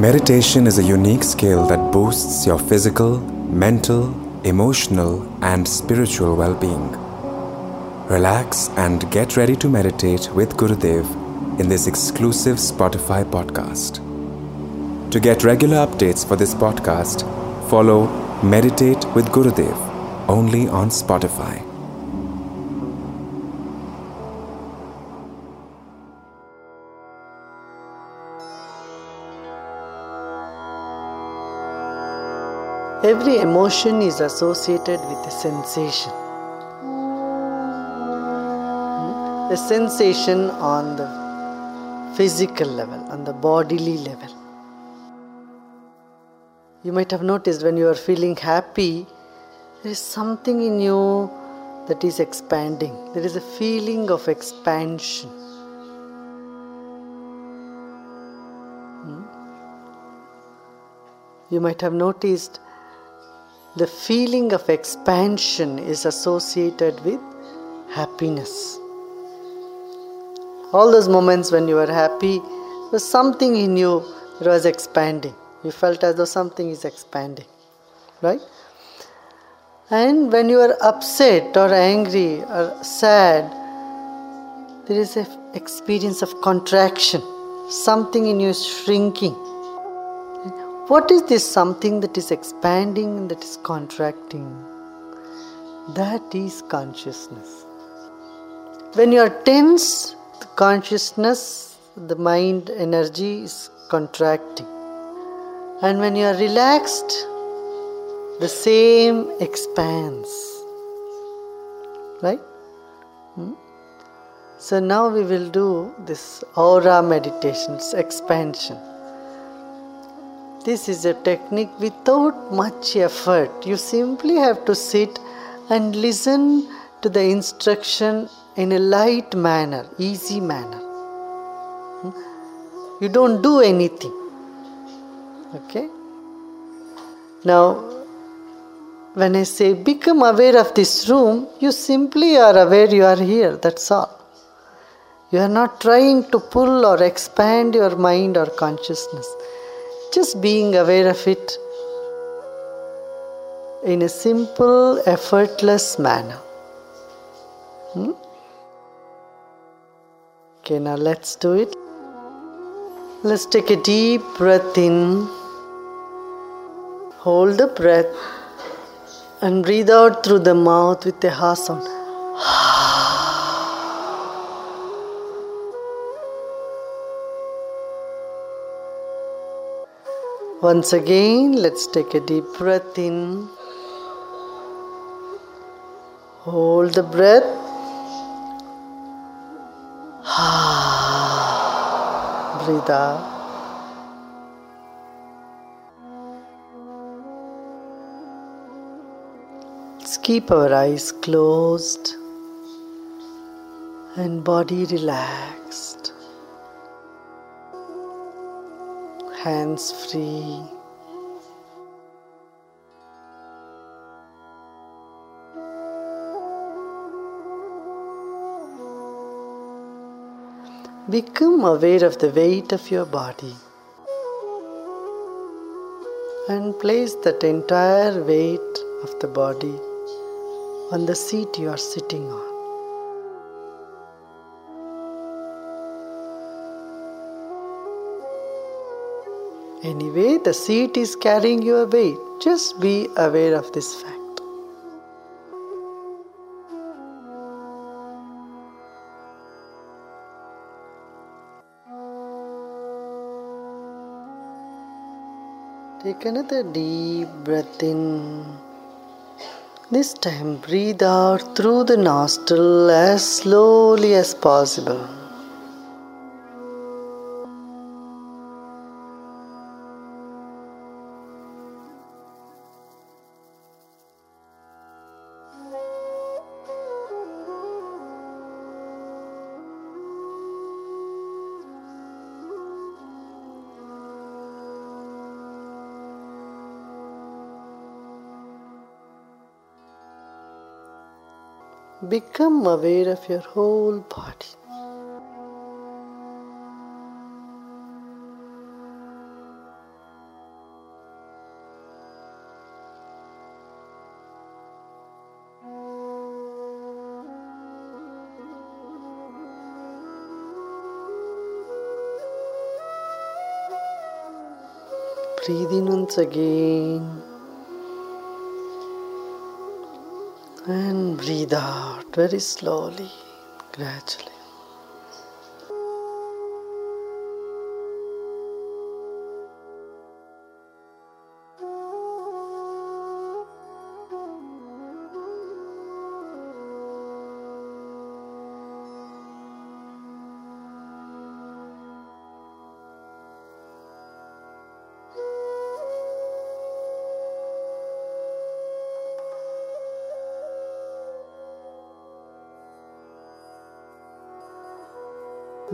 Meditation is a unique skill that boosts your physical, mental, emotional, and spiritual well being. Relax and get ready to meditate with Gurudev in this exclusive Spotify podcast. To get regular updates for this podcast, follow Meditate with Gurudev only on Spotify. Every emotion is associated with a sensation. A sensation on the physical level, on the bodily level. You might have noticed when you are feeling happy, there is something in you that is expanding. There is a feeling of expansion. Hmm? You might have noticed the feeling of expansion is associated with happiness. All those moments when you were happy, there was something in you that was expanding. You felt as though something is expanding, right? And when you are upset or angry or sad, there is an experience of contraction. Something in you is shrinking what is this something that is expanding and that is contracting? That is consciousness. When you are tense, the consciousness, the mind energy is contracting. And when you are relaxed, the same expands. Right? Hmm? So now we will do this aura meditations, expansion. This is a technique without much effort. You simply have to sit and listen to the instruction in a light manner, easy manner. Hmm? You don't do anything. Okay? Now, when I say become aware of this room, you simply are aware you are here, that's all. You are not trying to pull or expand your mind or consciousness just being aware of it in a simple, effortless manner. Hmm? Okay, now let's do it. Let's take a deep breath in, hold the breath, and breathe out through the mouth with a ha sound. Once again, let's take a deep breath in. Hold the breath. Breathe out. Let's keep our eyes closed and body relaxed. Hands free. Become aware of the weight of your body and place that entire weight of the body on the seat you are sitting on. Anyway, the seat is carrying your weight. Just be aware of this fact. Take another deep breath in. This time, breathe out through the nostril as slowly as possible. become aware of your whole body. Breathe in once again. And breathe out very slowly, gradually.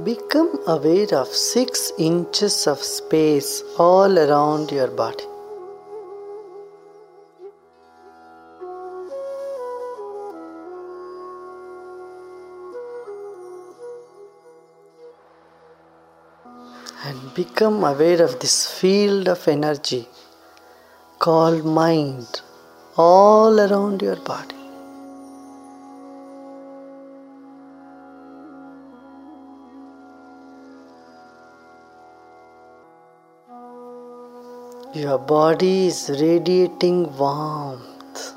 Become aware of 6 inches of space all around your body. And become aware of this field of energy called mind all around your body. Your body is radiating warmth.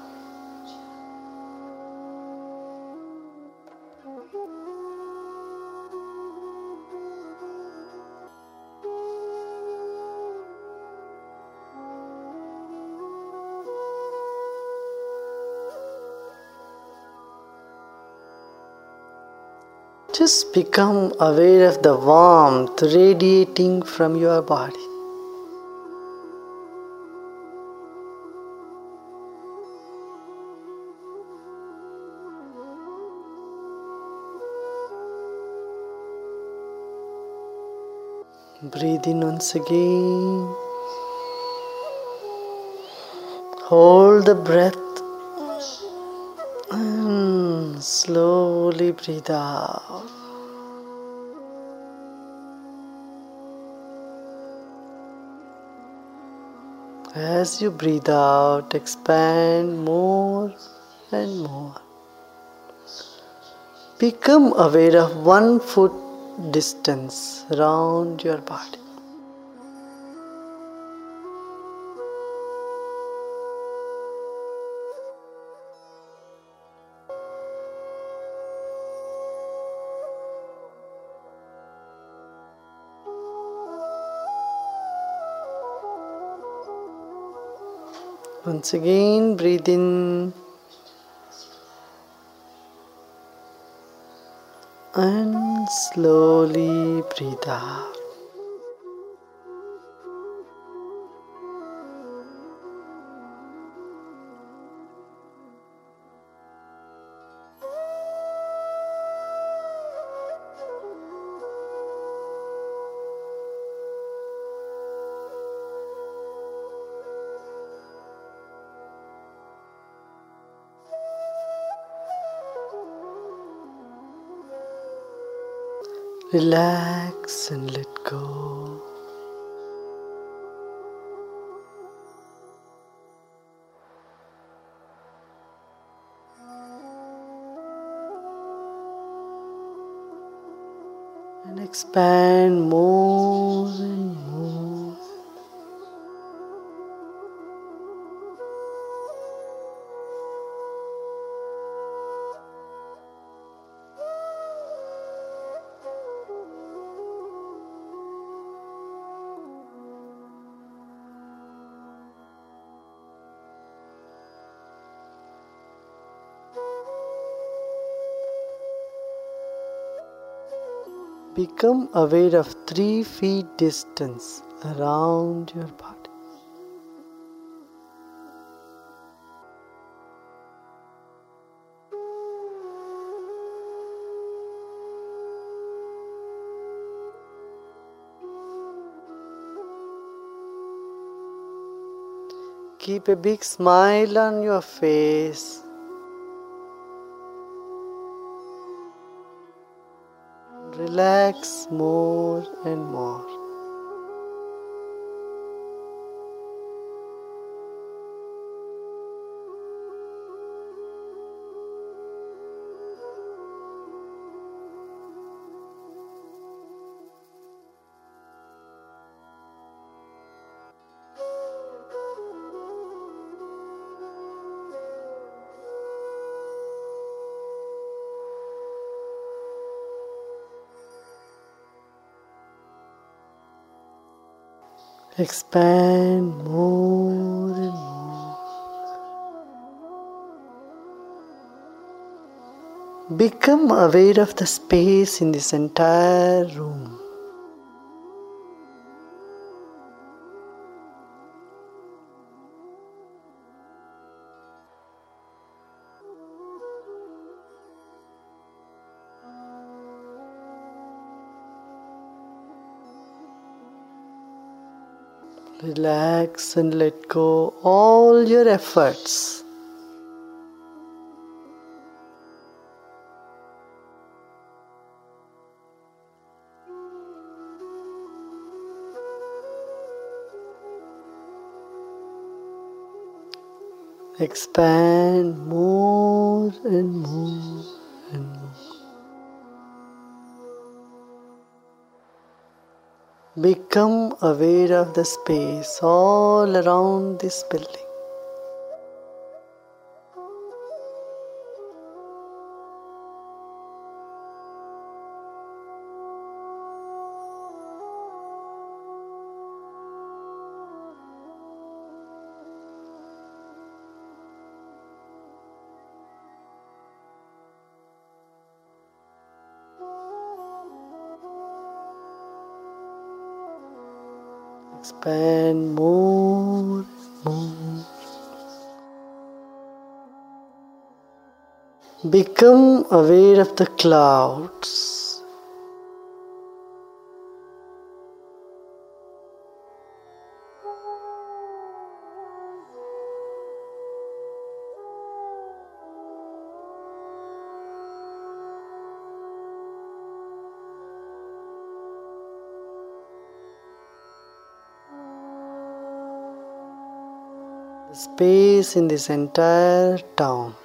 Just become aware of the warmth radiating from your body. Breathe in once again. Hold the breath and slowly breathe out. As you breathe out, expand more and more. Become aware of one foot distance around your body. Once again, breathe in and slowly breathe out. Relax and let go. And expand more and more. Become aware of three feet distance around your body. Keep a big smile on your face. Relax more and more. Expand more and more. Become aware of the space in this entire room. Relax and let go all your efforts. Expand more and more Become aware of the space all around this building. Expand more, more. Become aware of the clouds. Space in this entire town.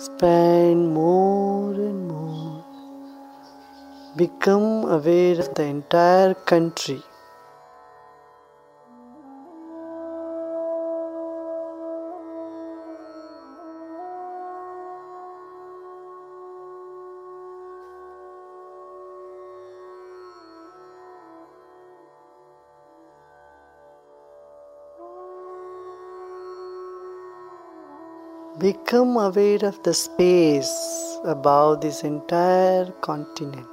Spend more and more. Become aware of the entire country. Become aware of the space above this entire continent.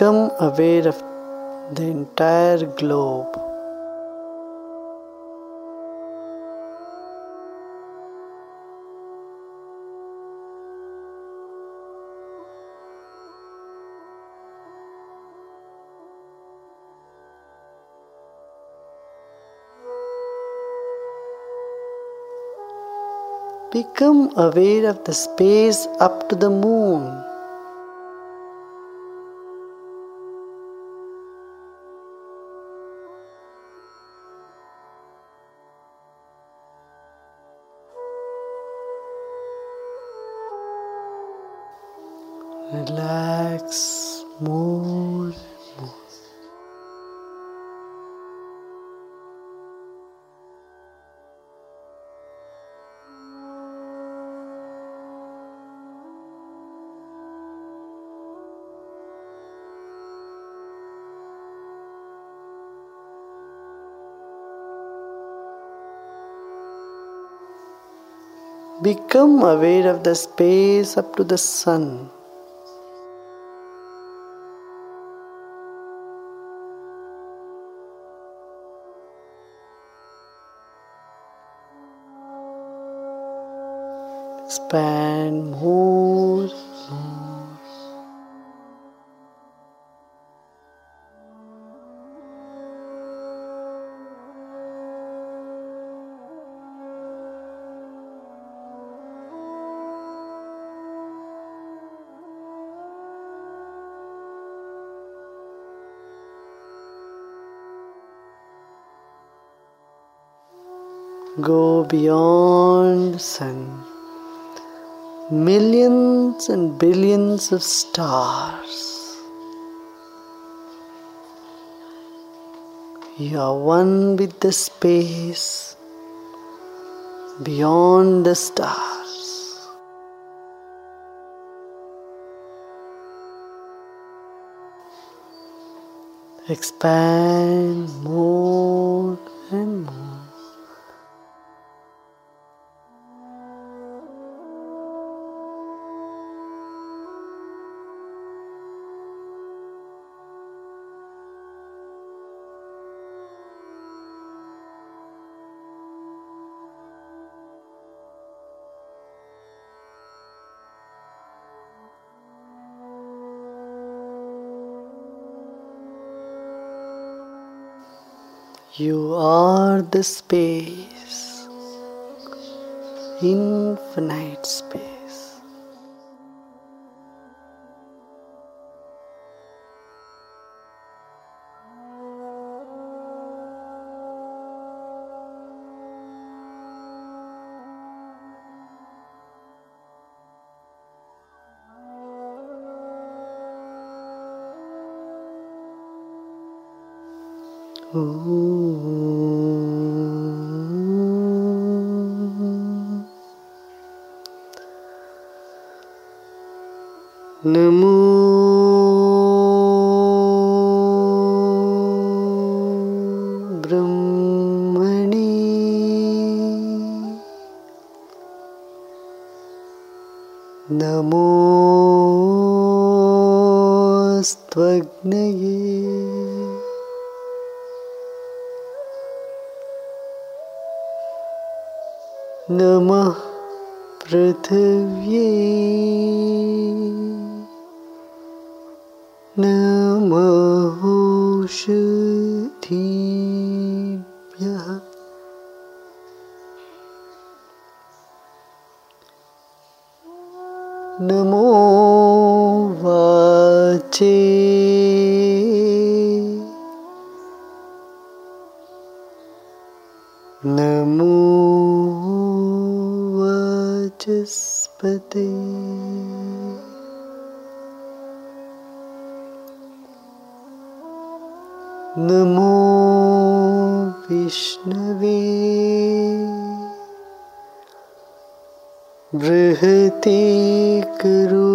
Become aware of the entire globe. Become aware of the space up to the moon. Become aware of the space up to the sun. Go beyond the sun. Millions and billions of stars. You are one with the space beyond the stars. Expand more the space, infinite space. नमो ब्रह्मणि। नमोस्त्वग्नये नमः पृथिव्यै नमो वाचे। नमो वाचस्पते नमो विष्णवे। बृहते करो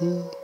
ti.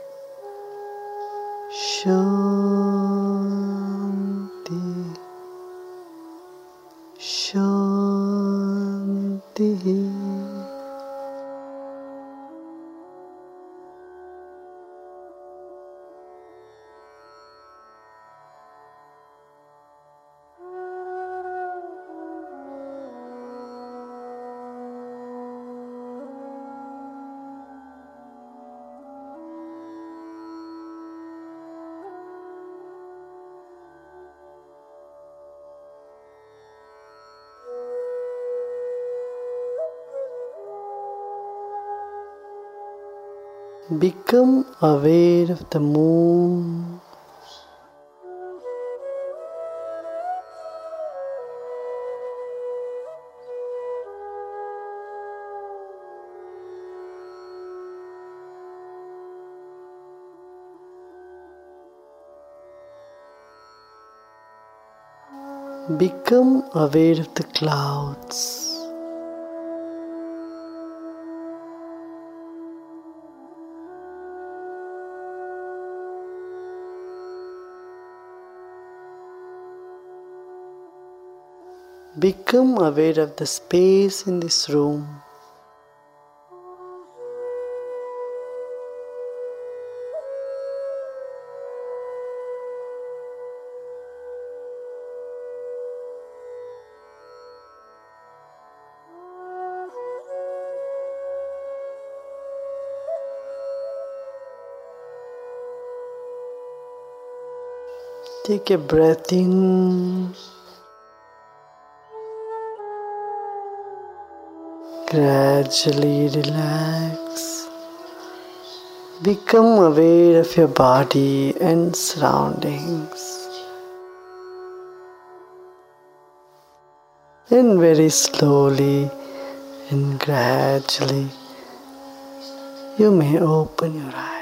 Become aware of the moon. Become aware of the clouds. Become aware of the space in this room. Take a breath in. Gradually relax. Become aware of your body and surroundings. And very slowly and gradually, you may open your eyes.